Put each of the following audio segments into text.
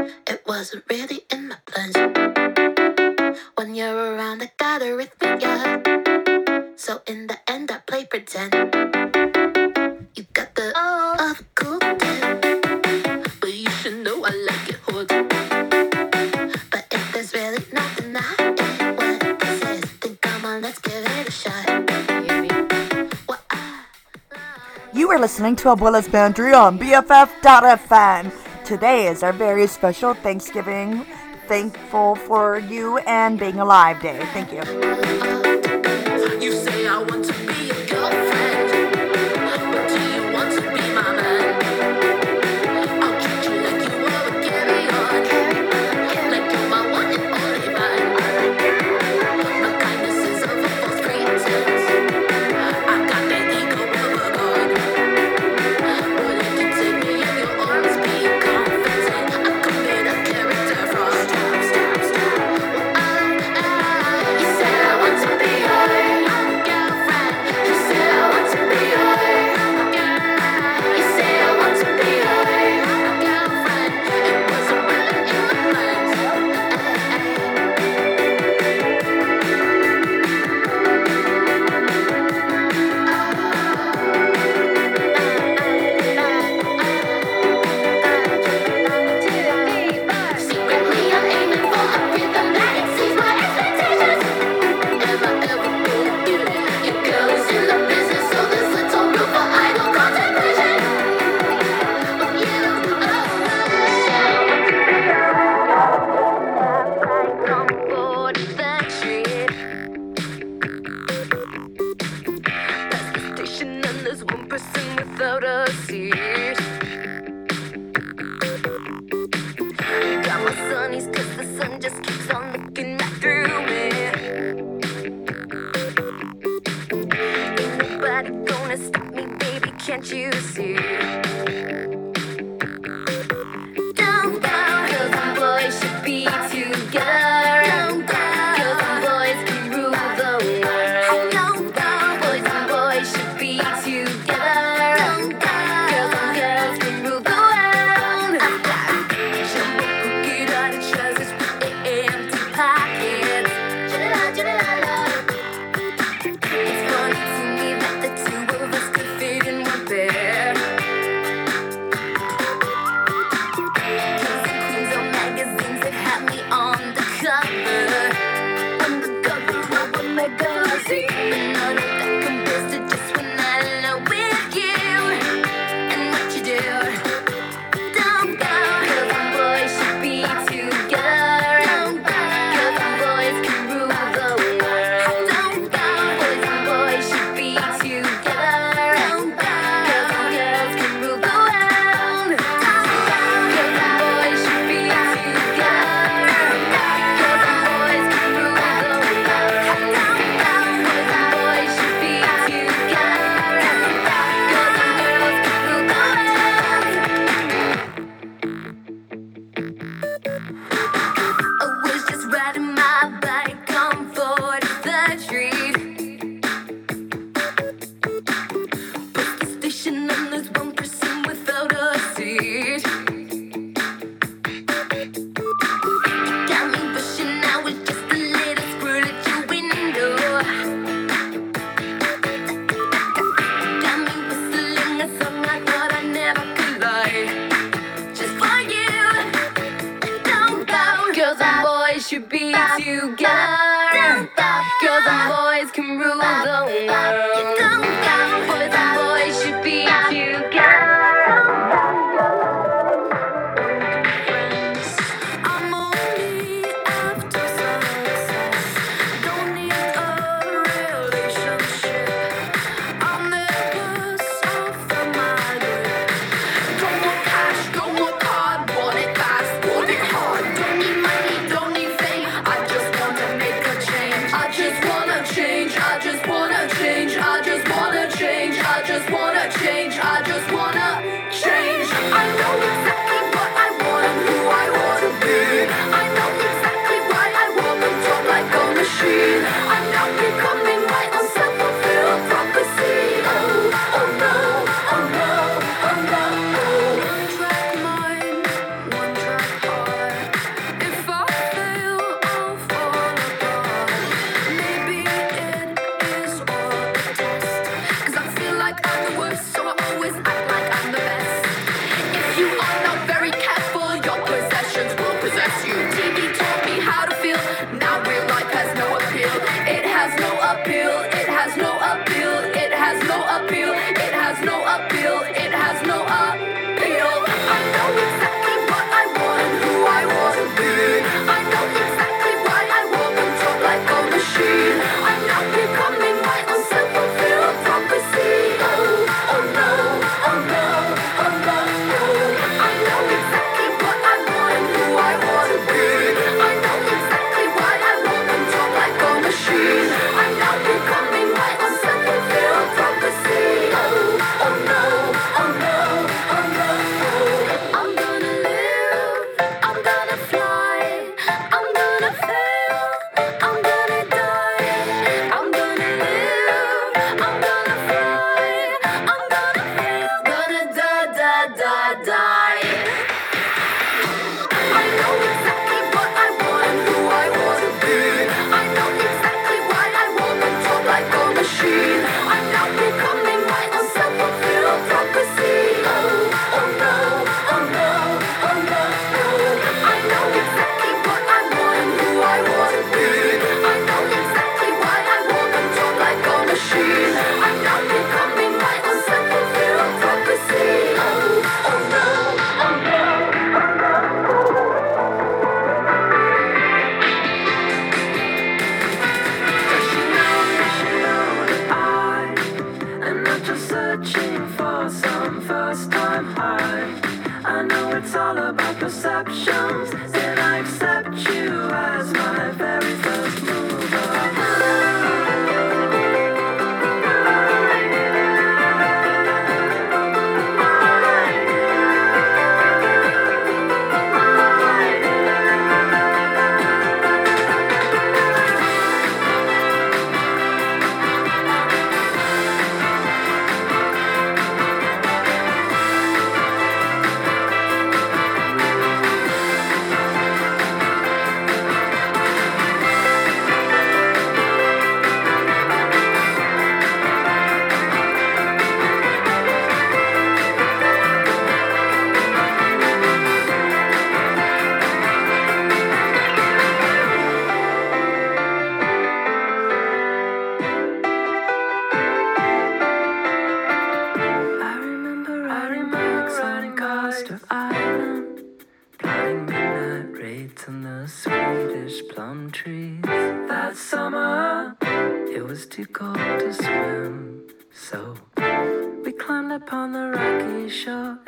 It wasn't really in my plans. When you're around, I got a rhythm, yeah. So in the end, I play pretend. You got the oh. of cool thing, but you should know I like it hot. But if there's really nothing I can, what this then come on, let's give it a shot. You are listening to Abuela's Pantry on BFF.FM today is our very special Thanksgiving, thankful for you and being alive day. Thank you.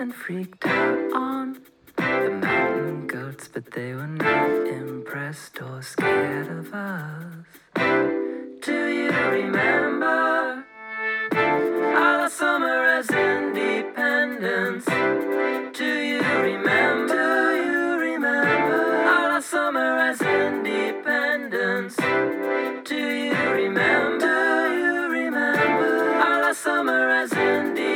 And freaked out on the mountain goats, but they were not impressed or scared of us. Do you remember? Our summer as independence. Do you remember? Do you remember? Our summer as independence. Do you remember? Do you remember? Our summer as independence.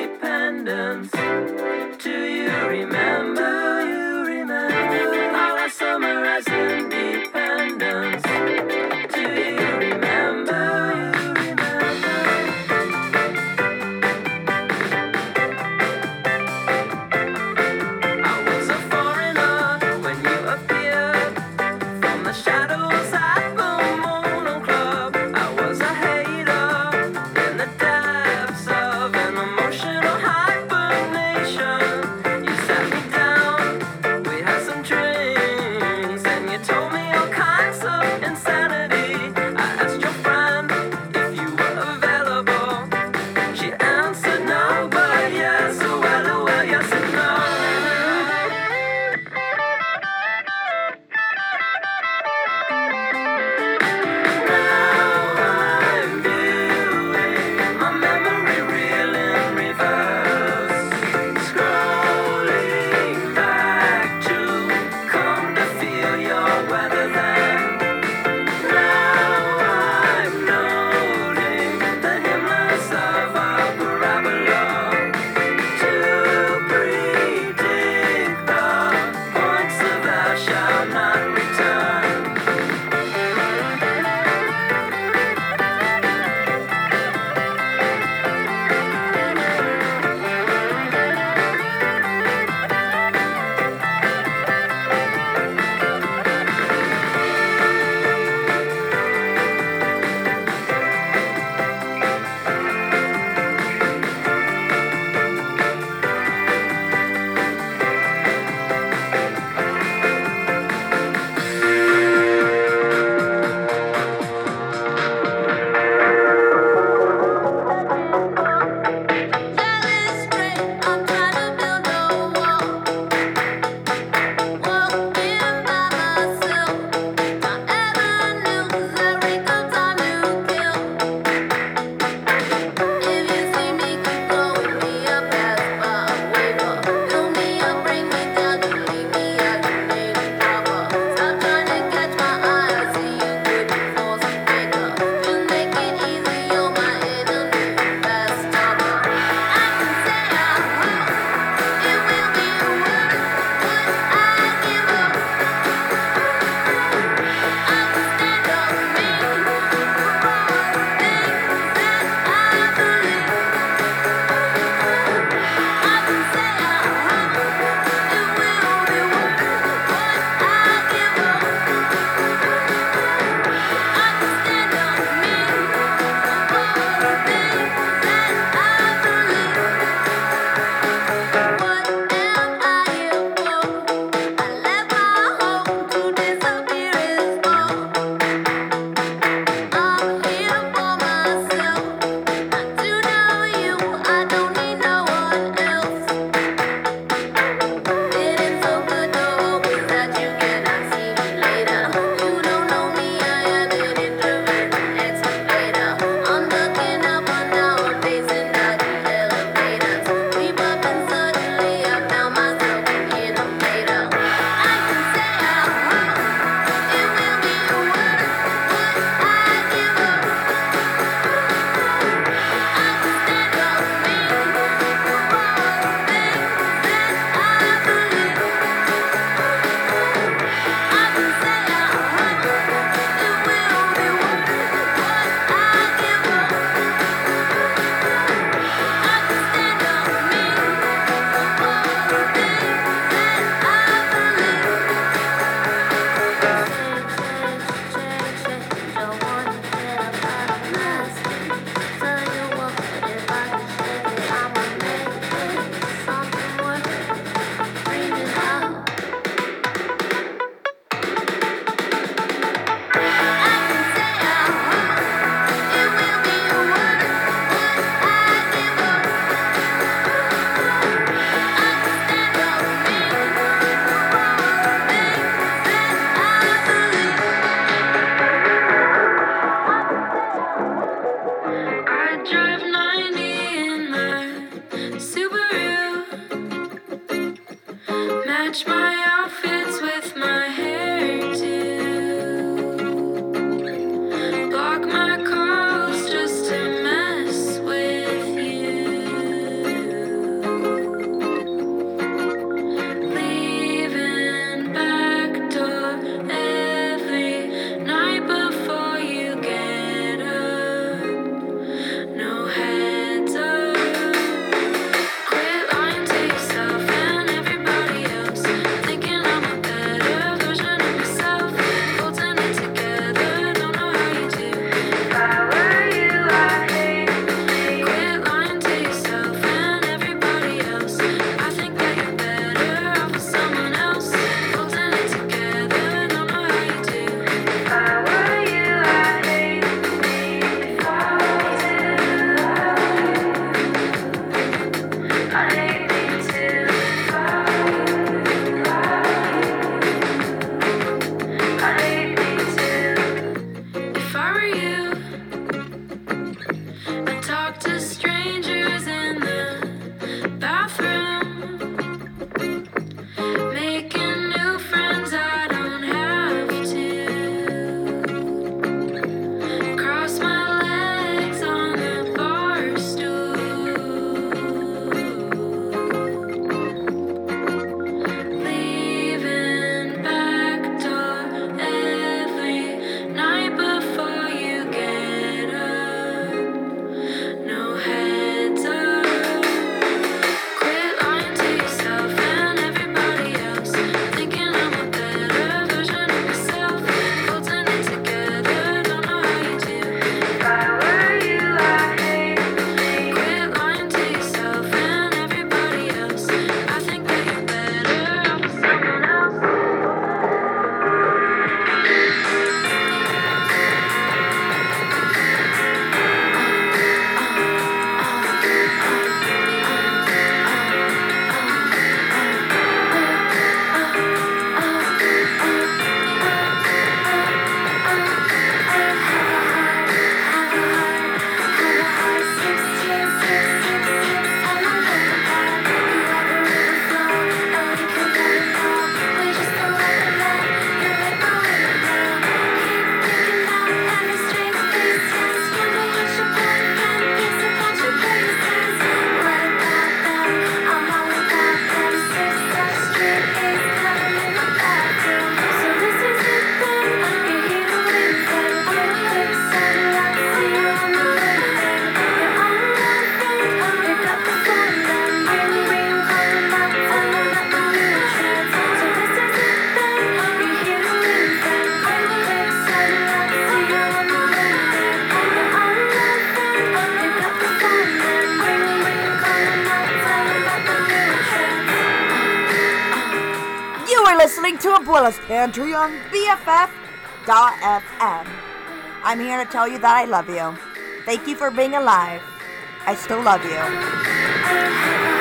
Pantry on BFF.FM. I'm here to tell you that I love you. Thank you for being alive. I still love you.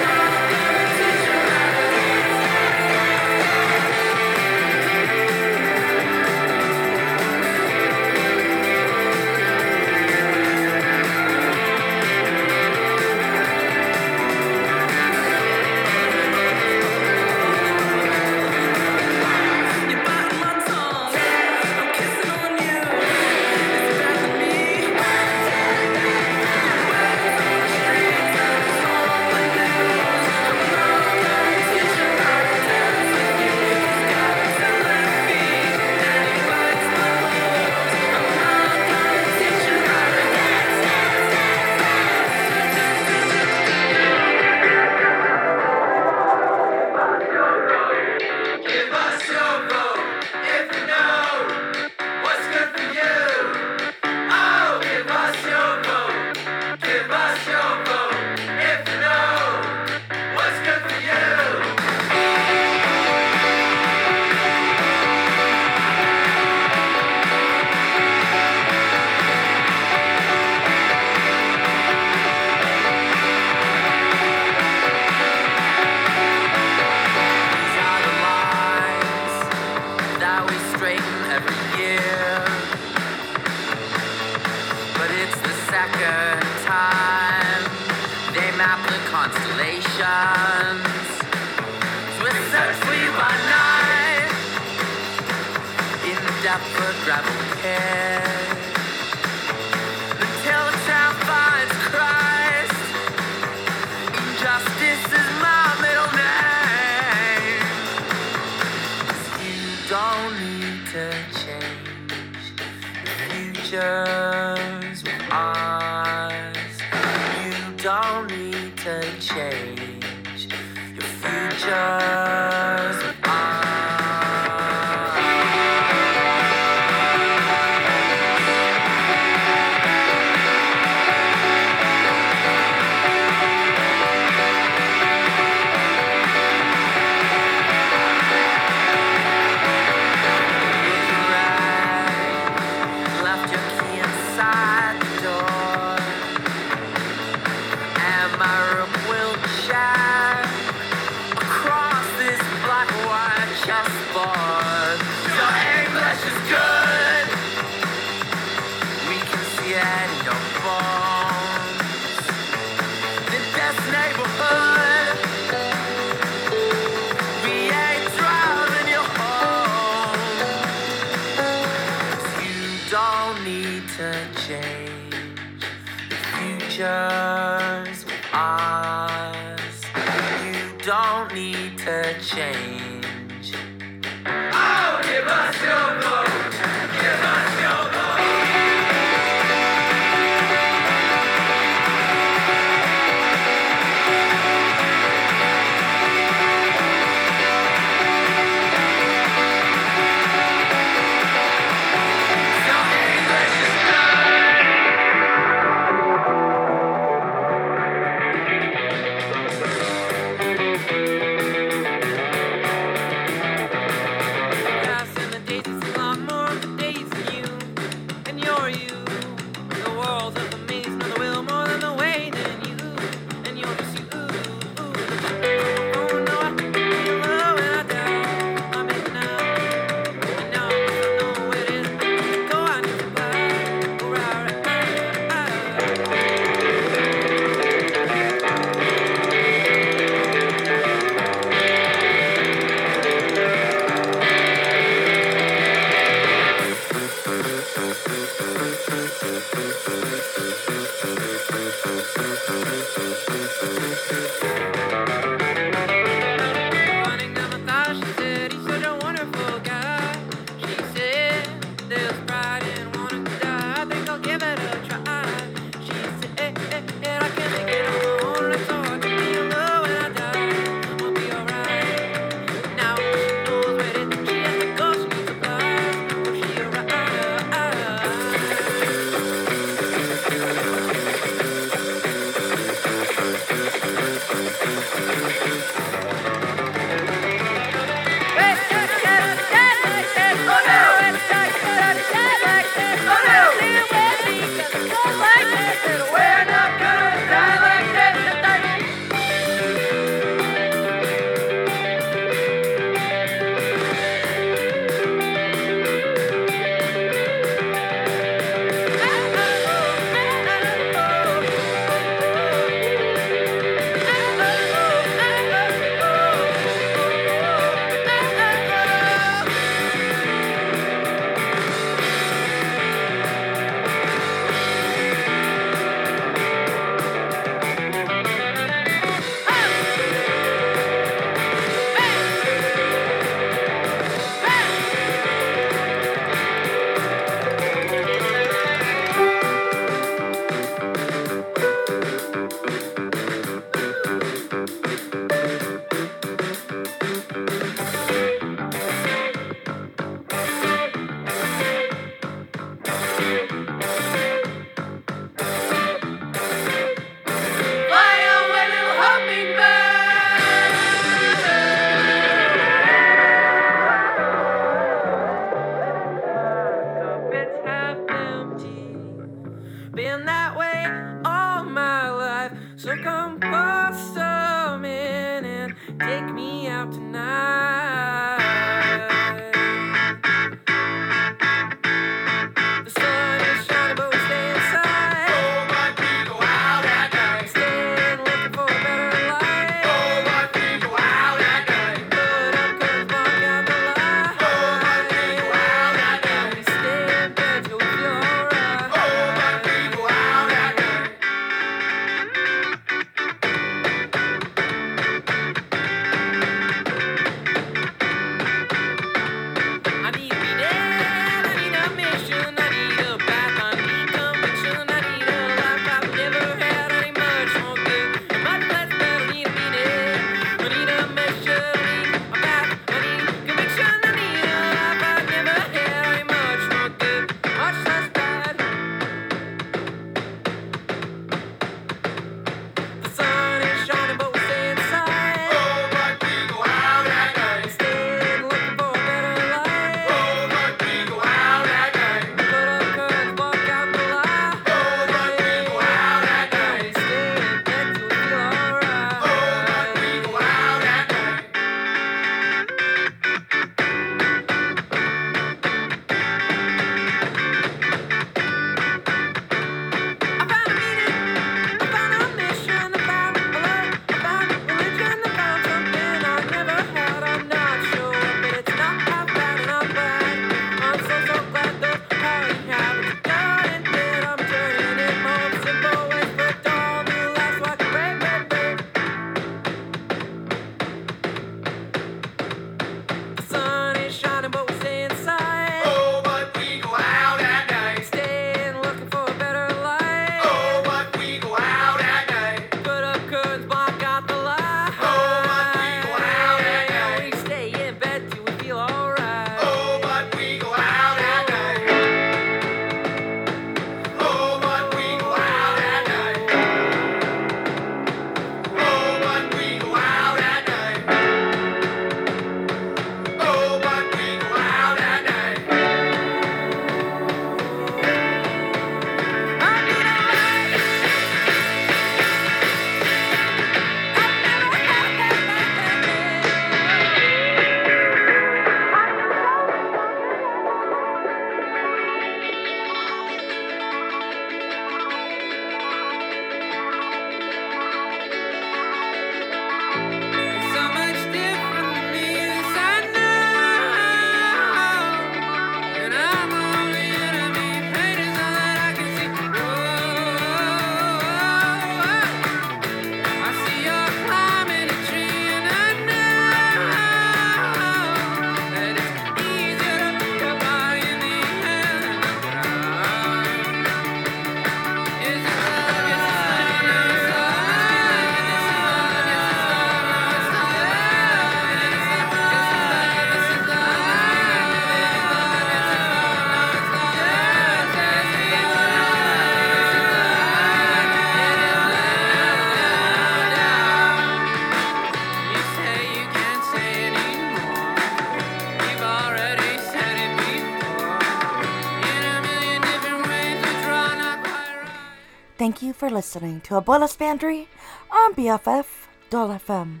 for listening to Abuela's Pantry on BFF.fm.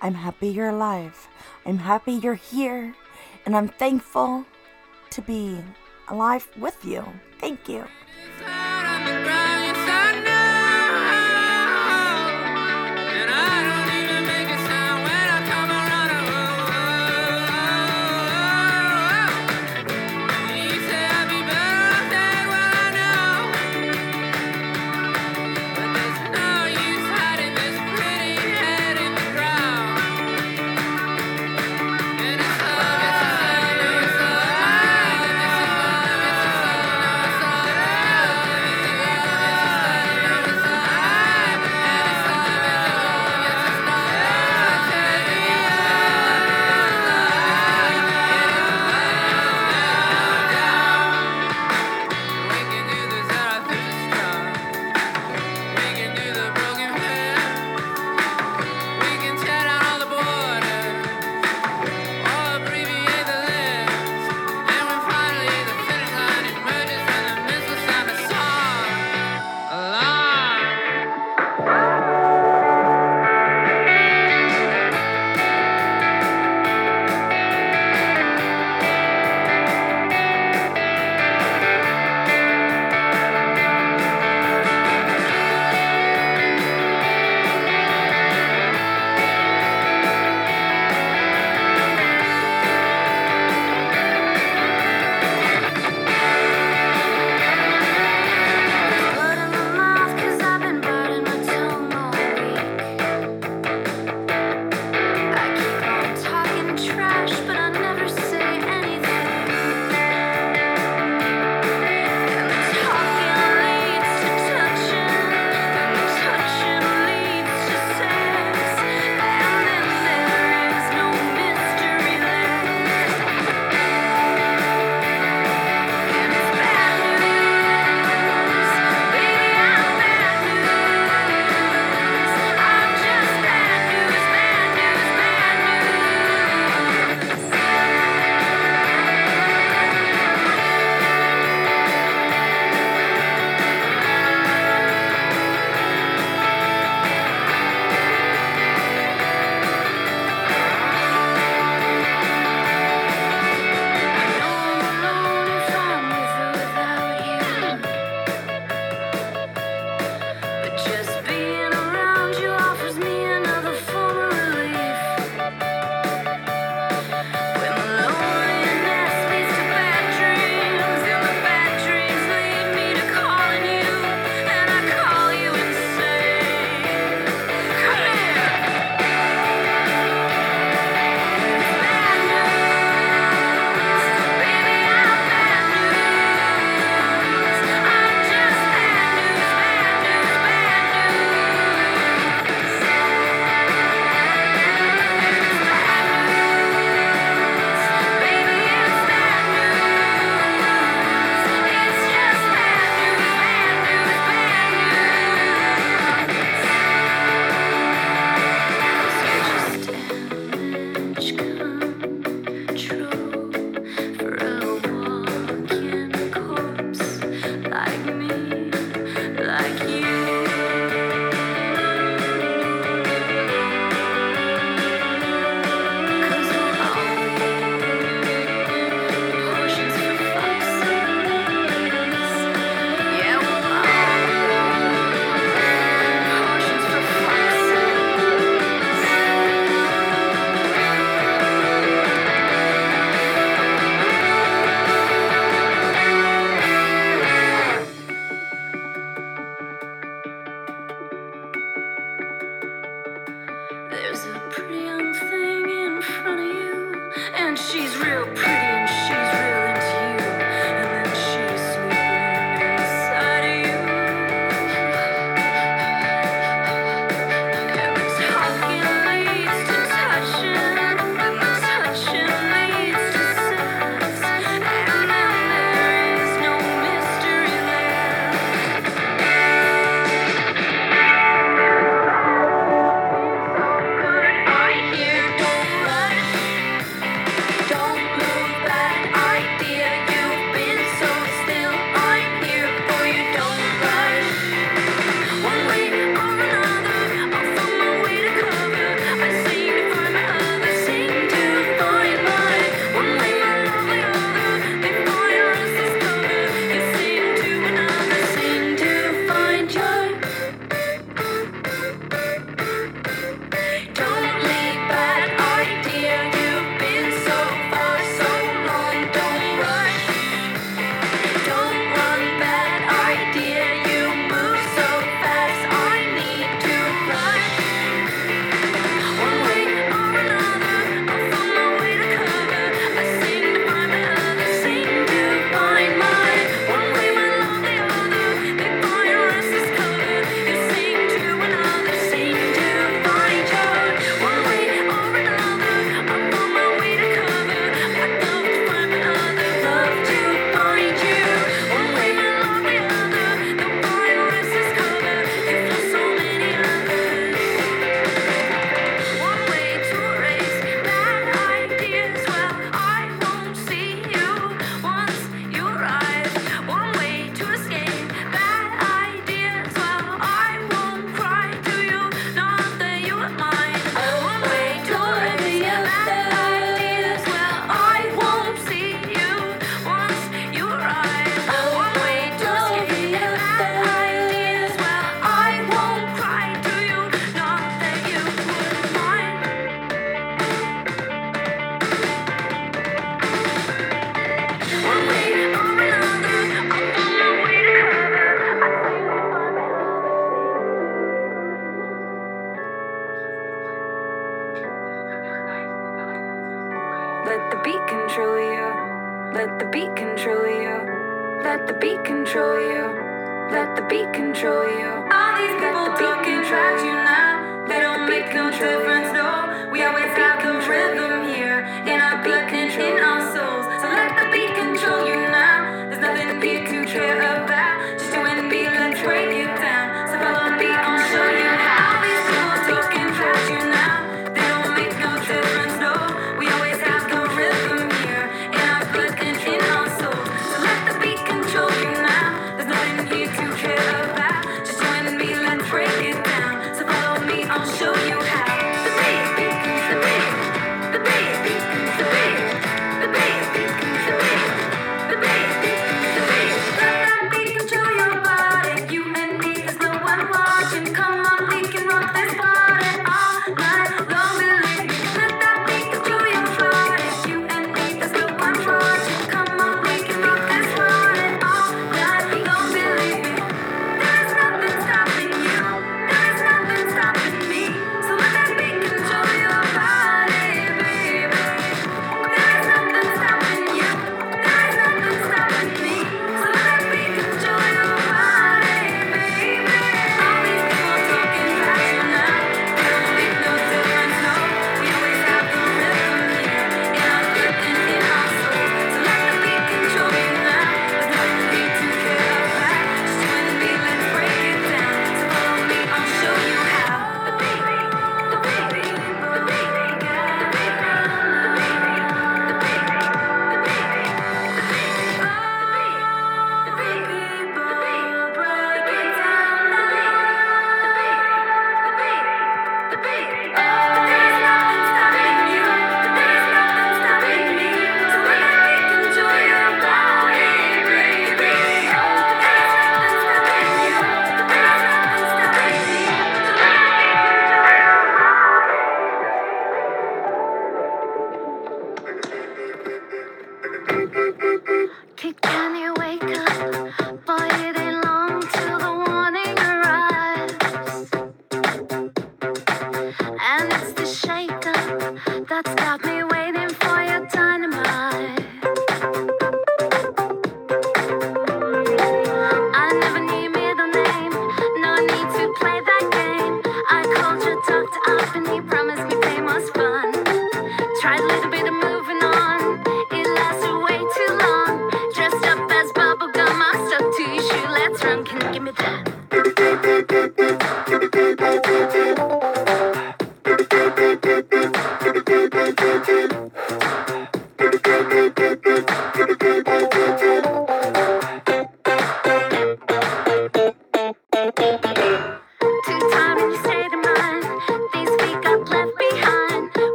I'm happy you're alive. I'm happy you're here. And I'm thankful to be alive with you. Thank you.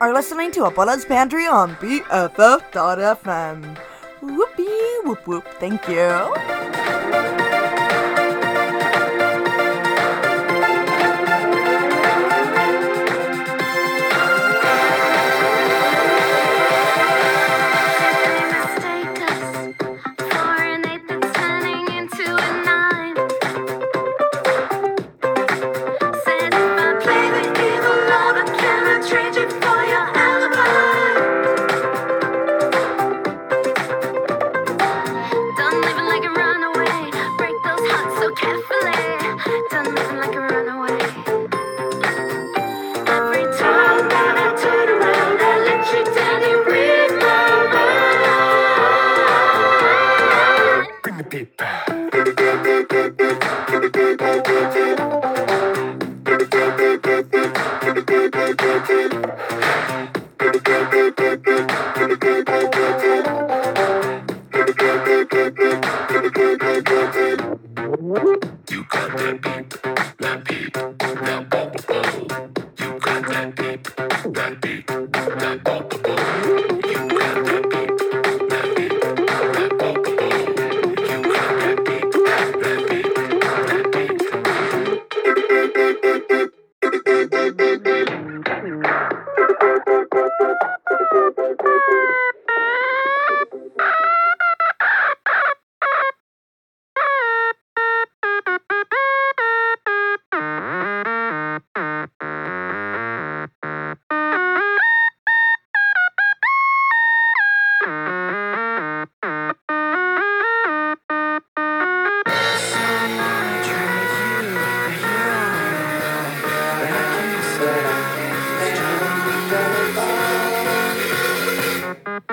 are listening to Abuela's Pantry on BFF.fm. Whoopee, whoop whoop, thank you.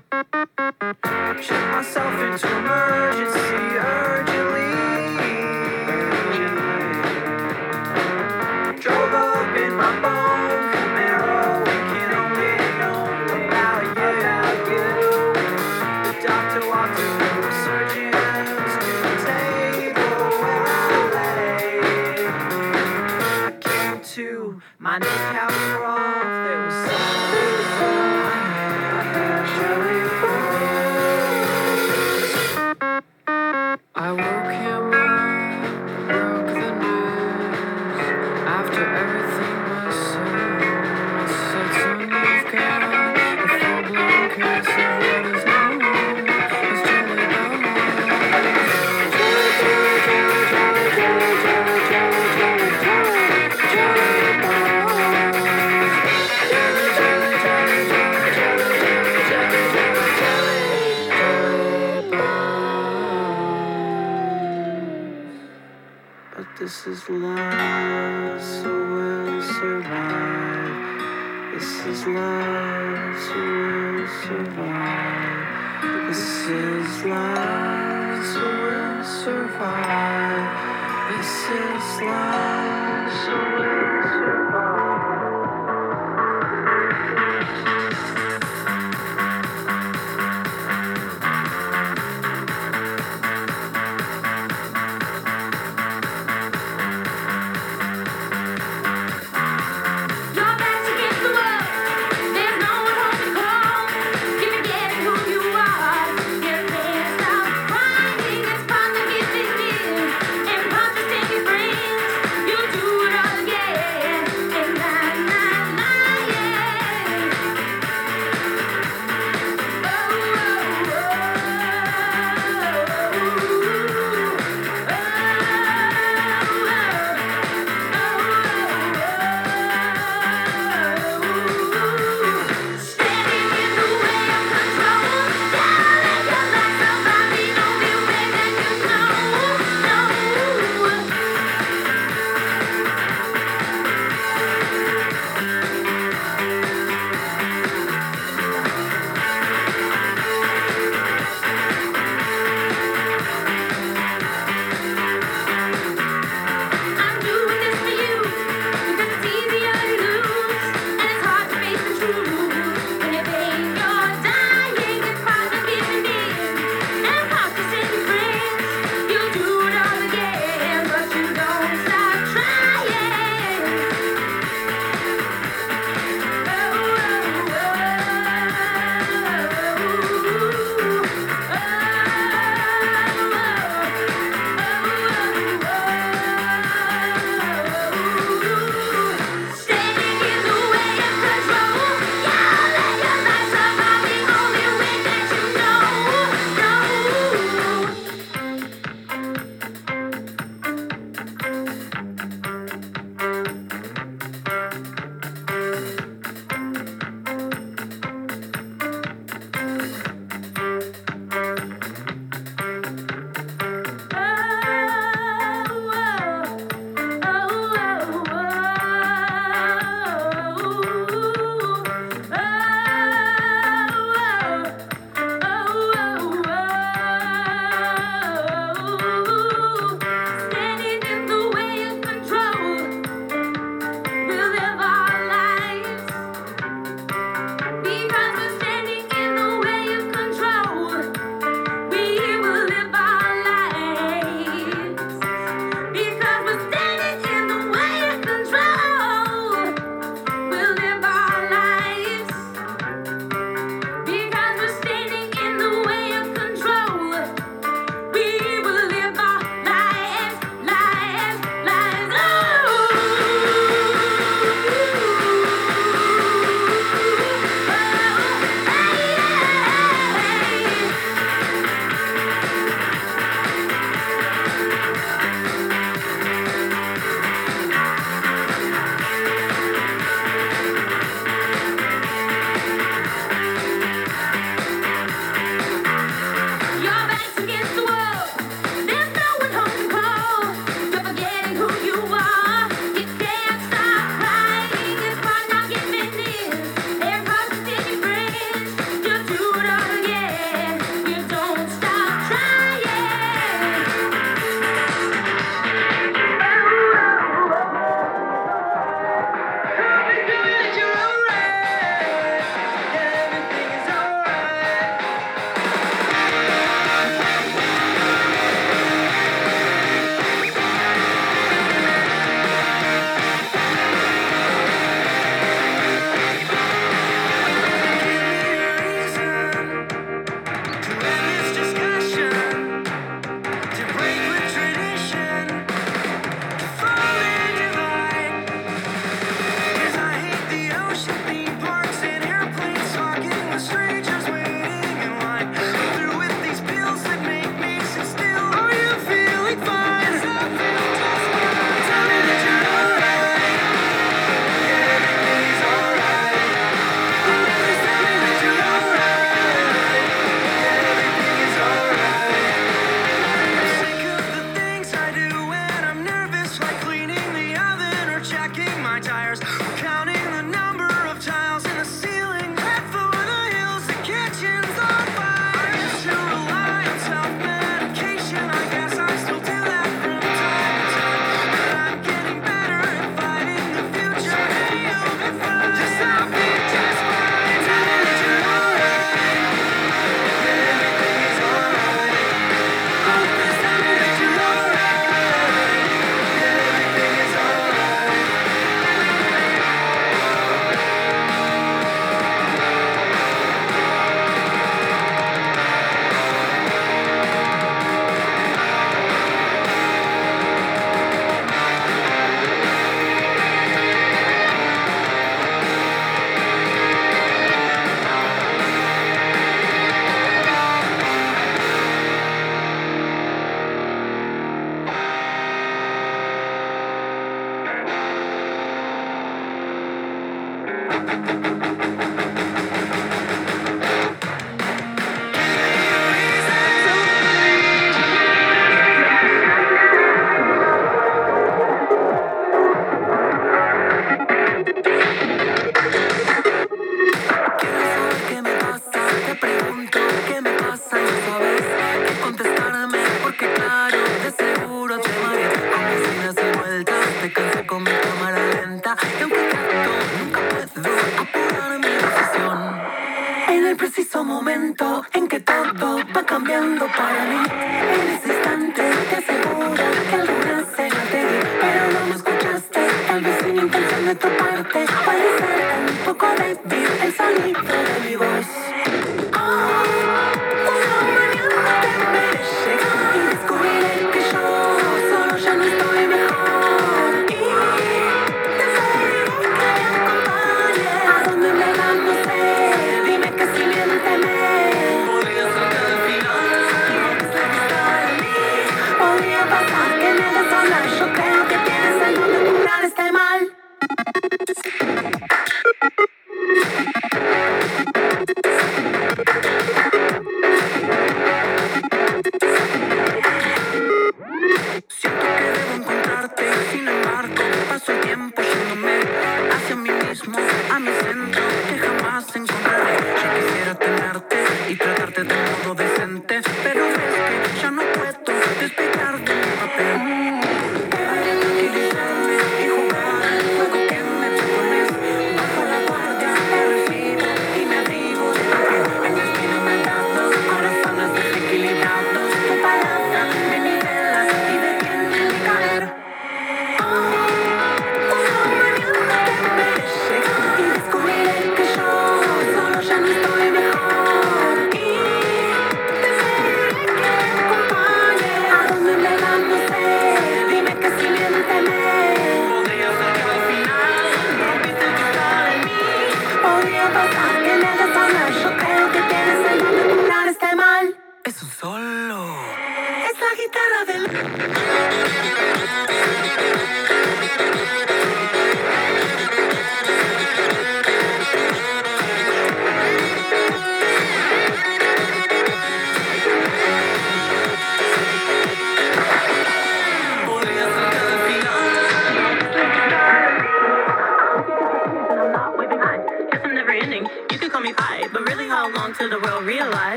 Check myself into murder.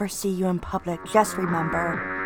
Ever see you in public, just remember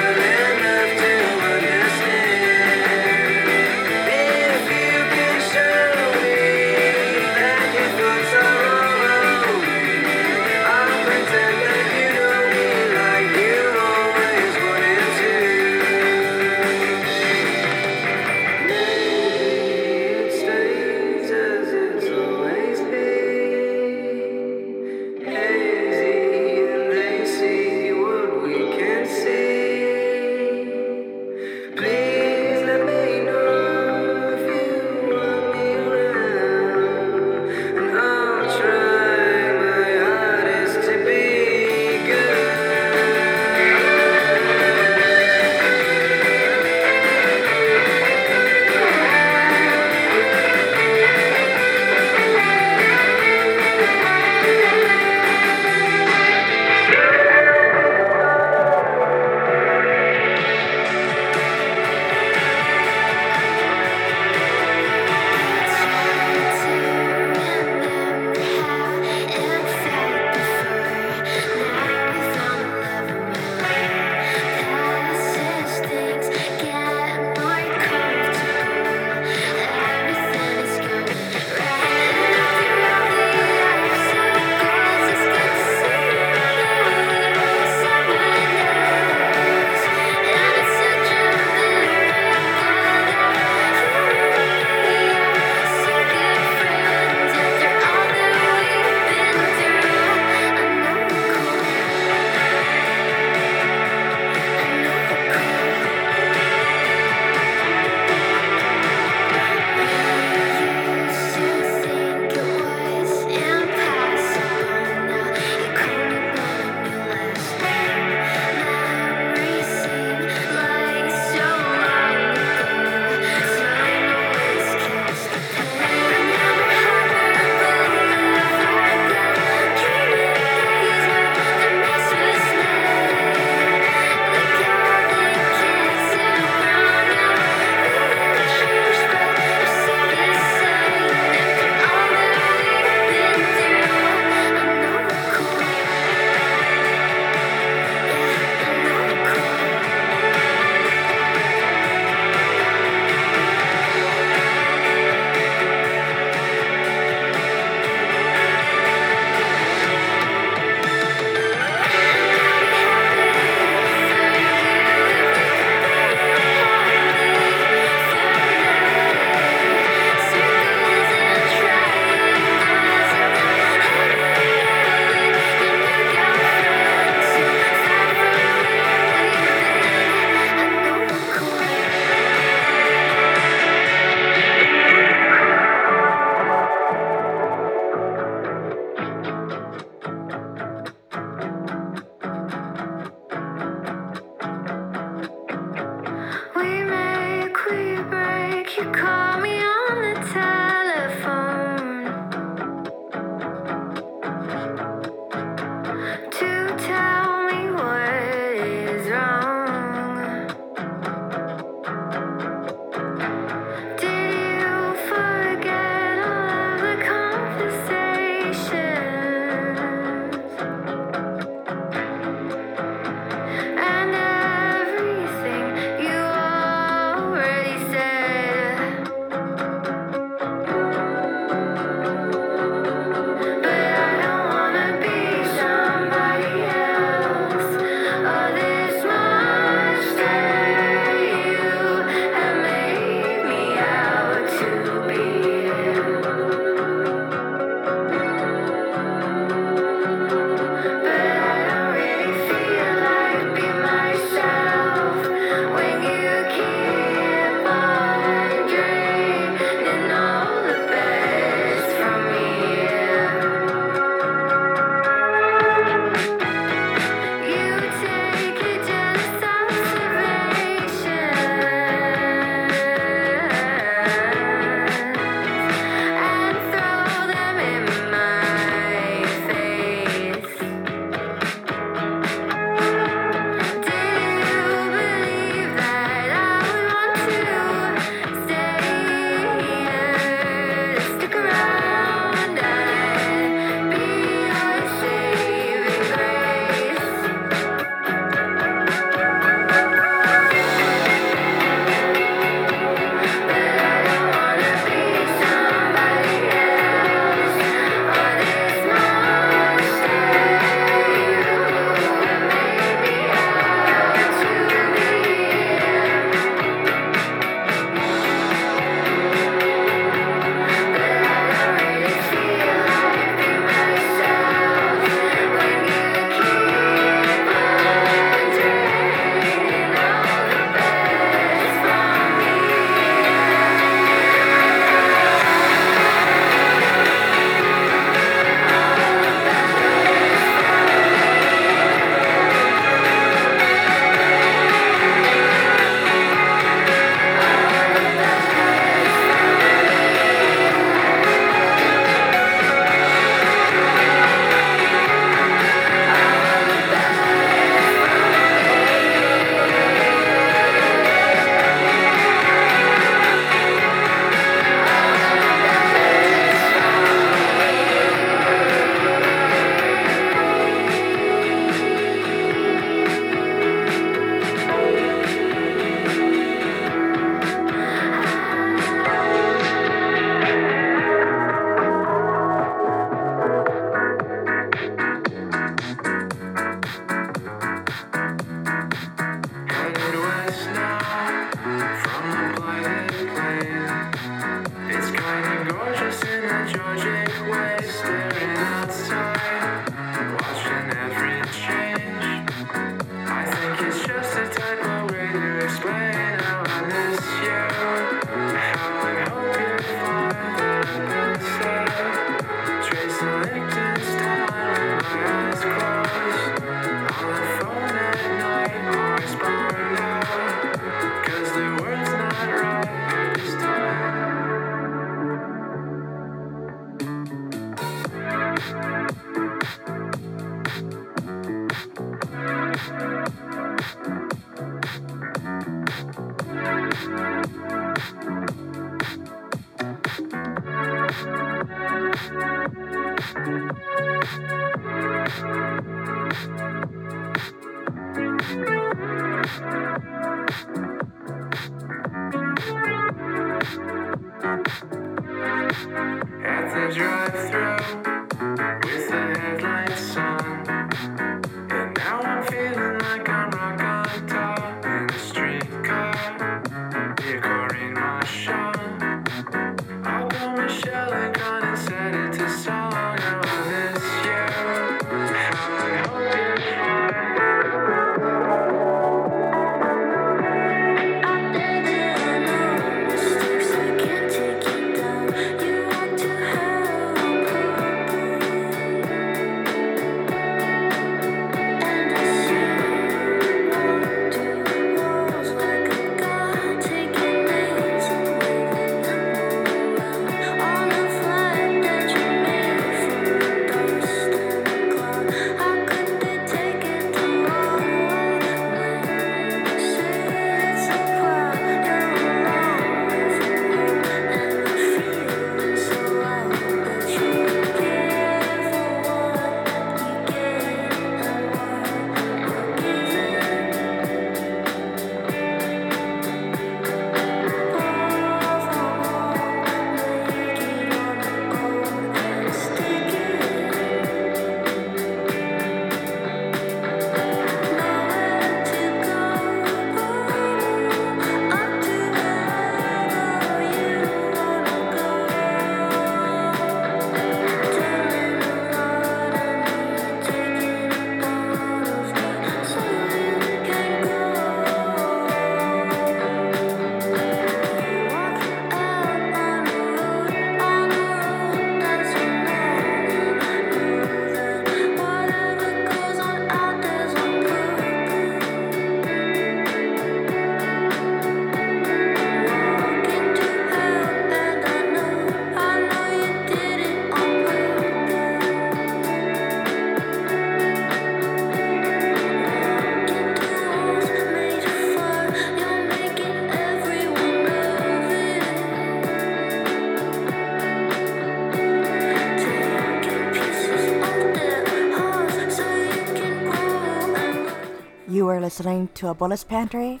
listening to Abuela's Pantry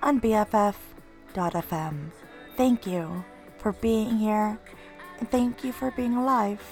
on BFF.fm. Thank you for being here, and thank you for being alive.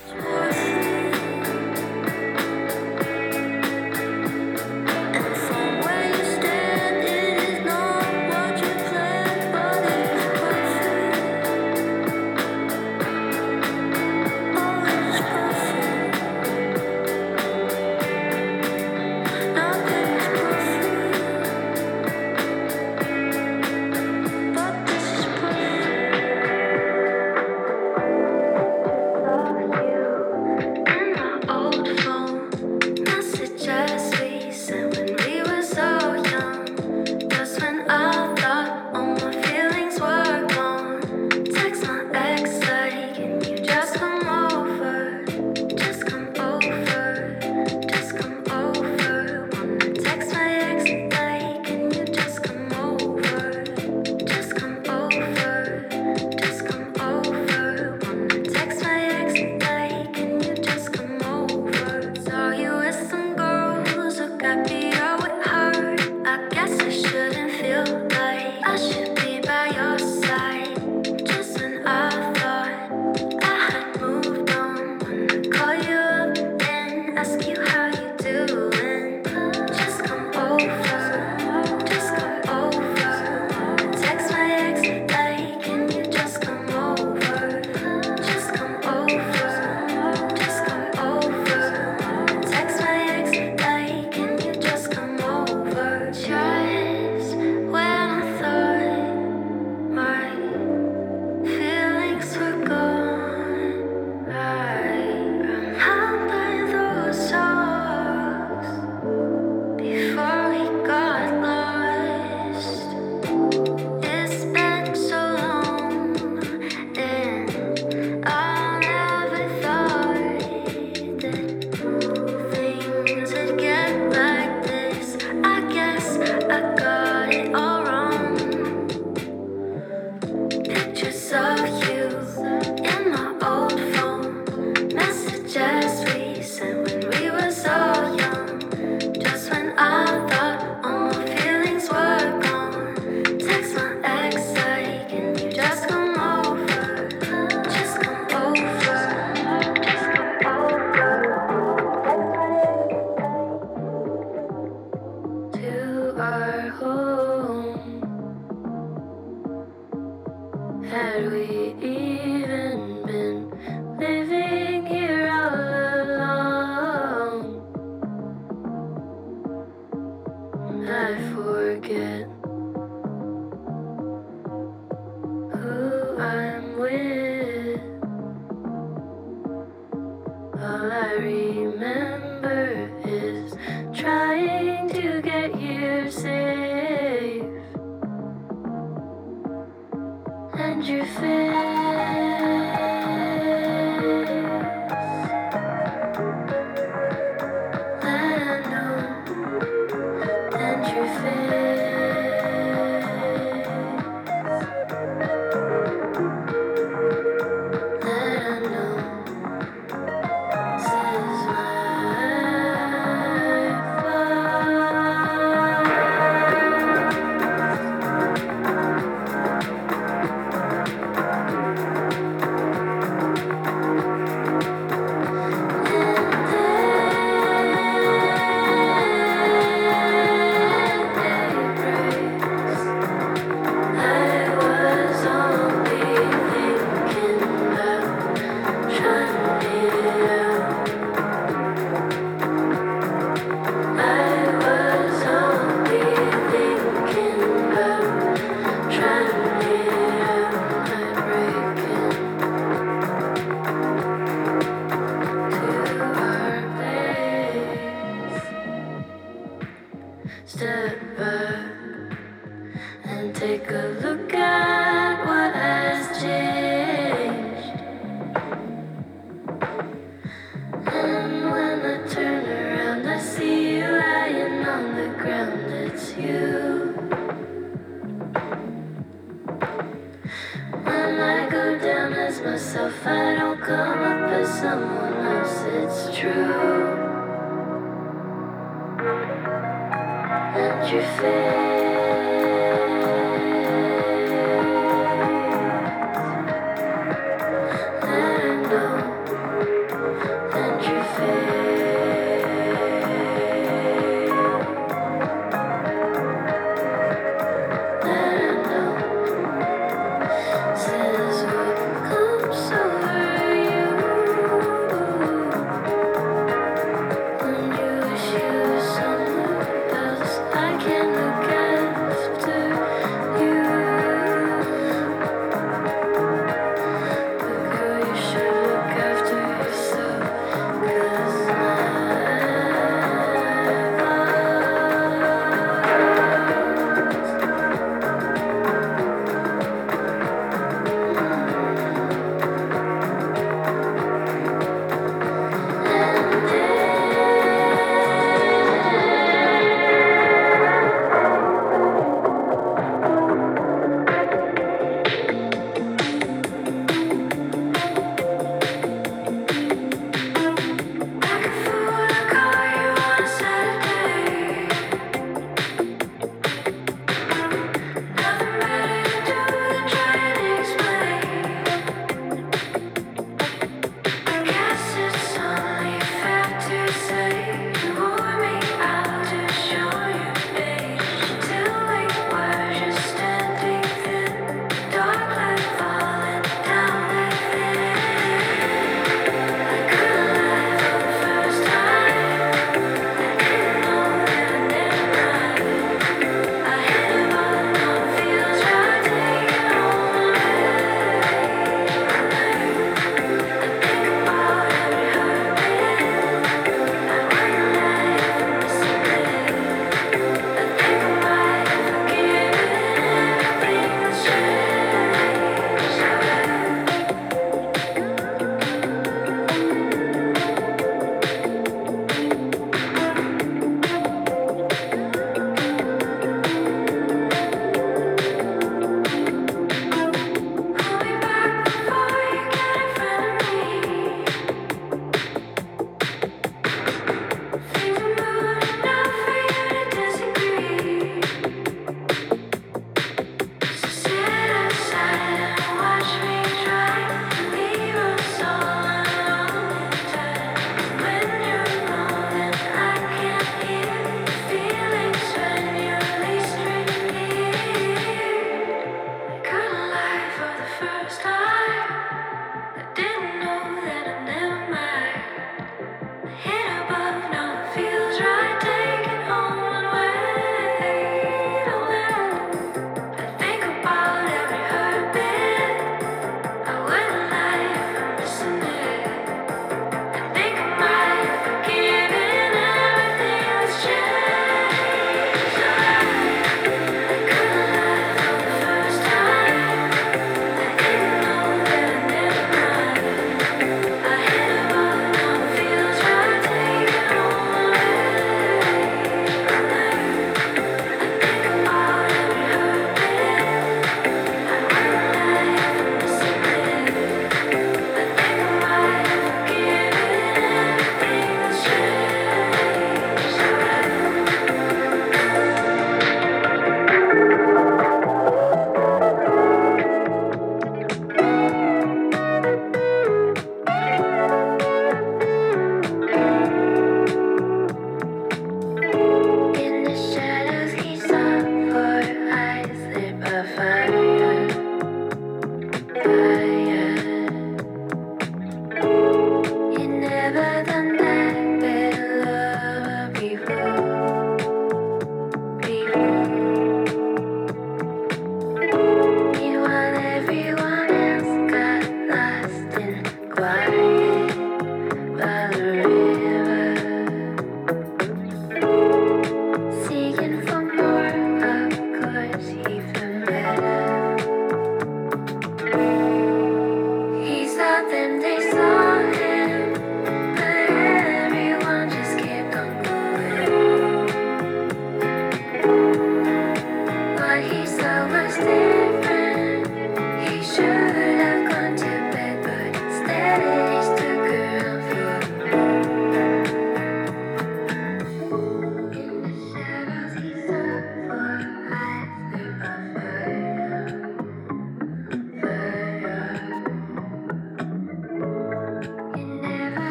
myself, I don't come up as someone else, it's true. And you feel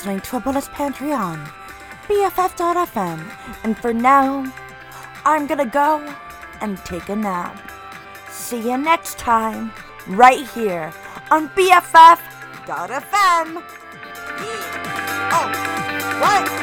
listening to Abuela's Pantry on BFF.FM, and for now, I'm gonna go and take a nap. See you next time, right here on BFF.FM. Oh, what?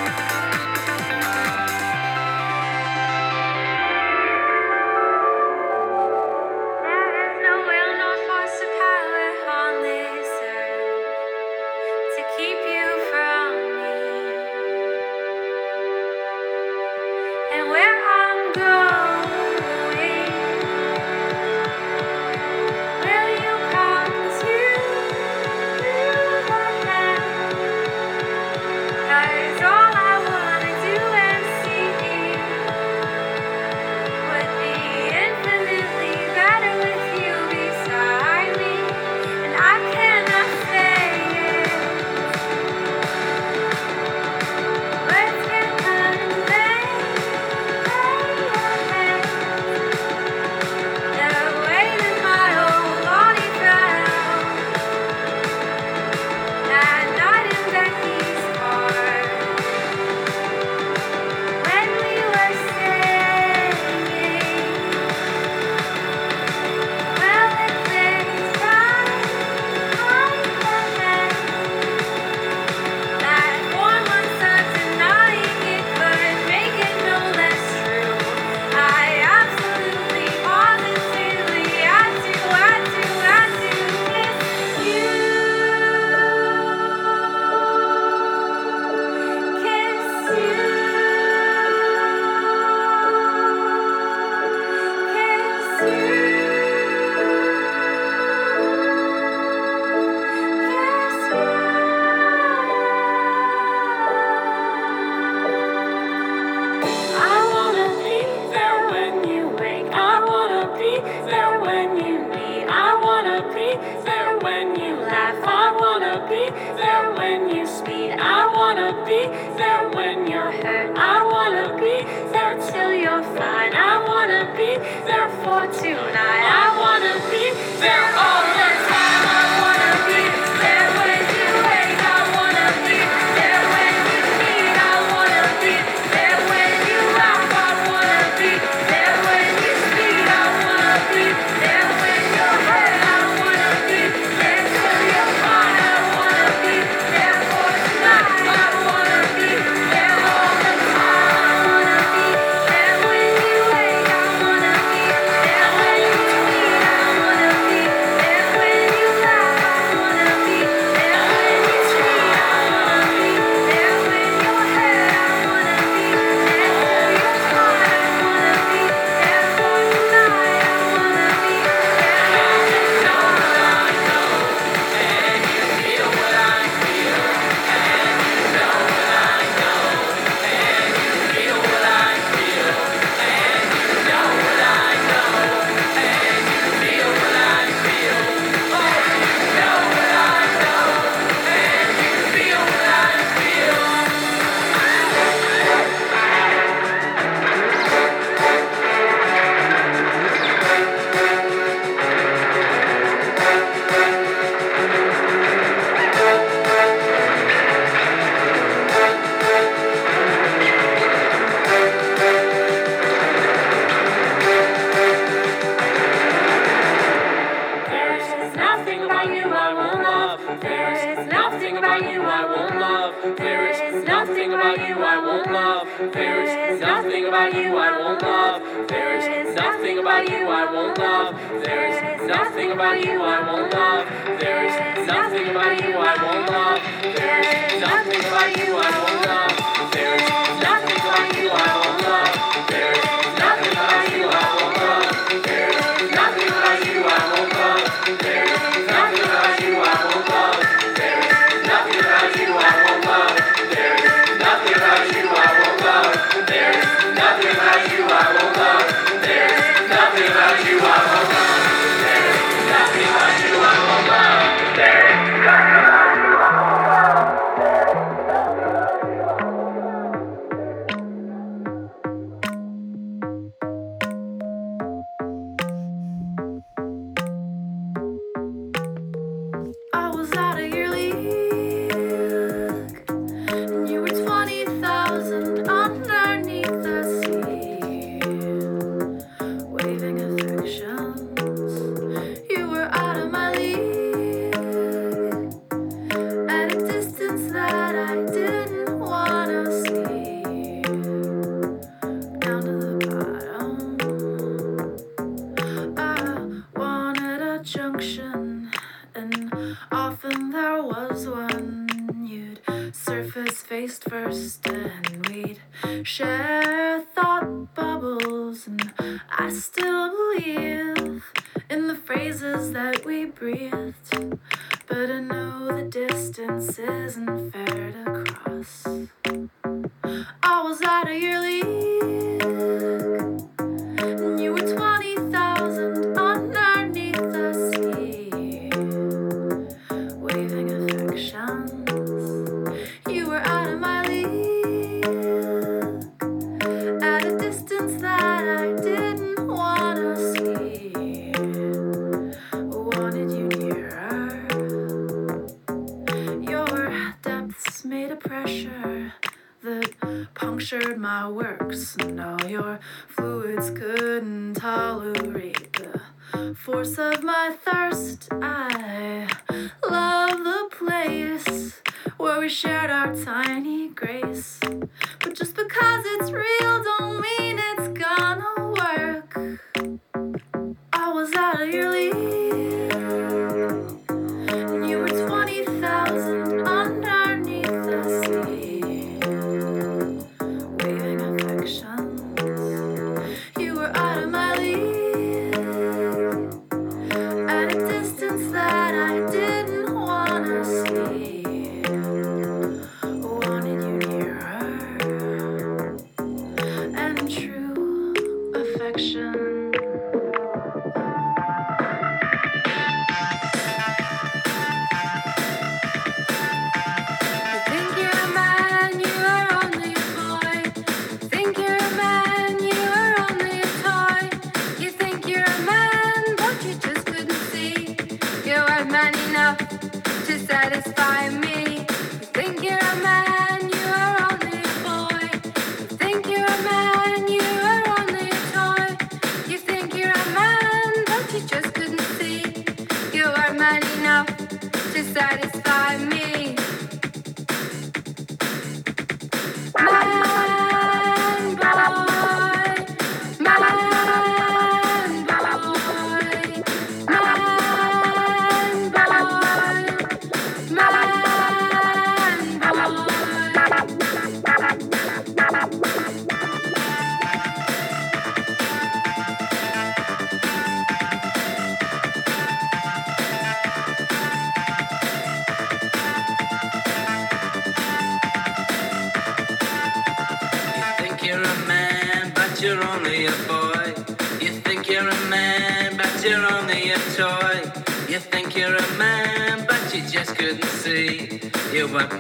But I know the distance isn't fair to cross. I was out of your league. force, and all your fluids couldn't tolerate the force of my thirst. I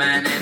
You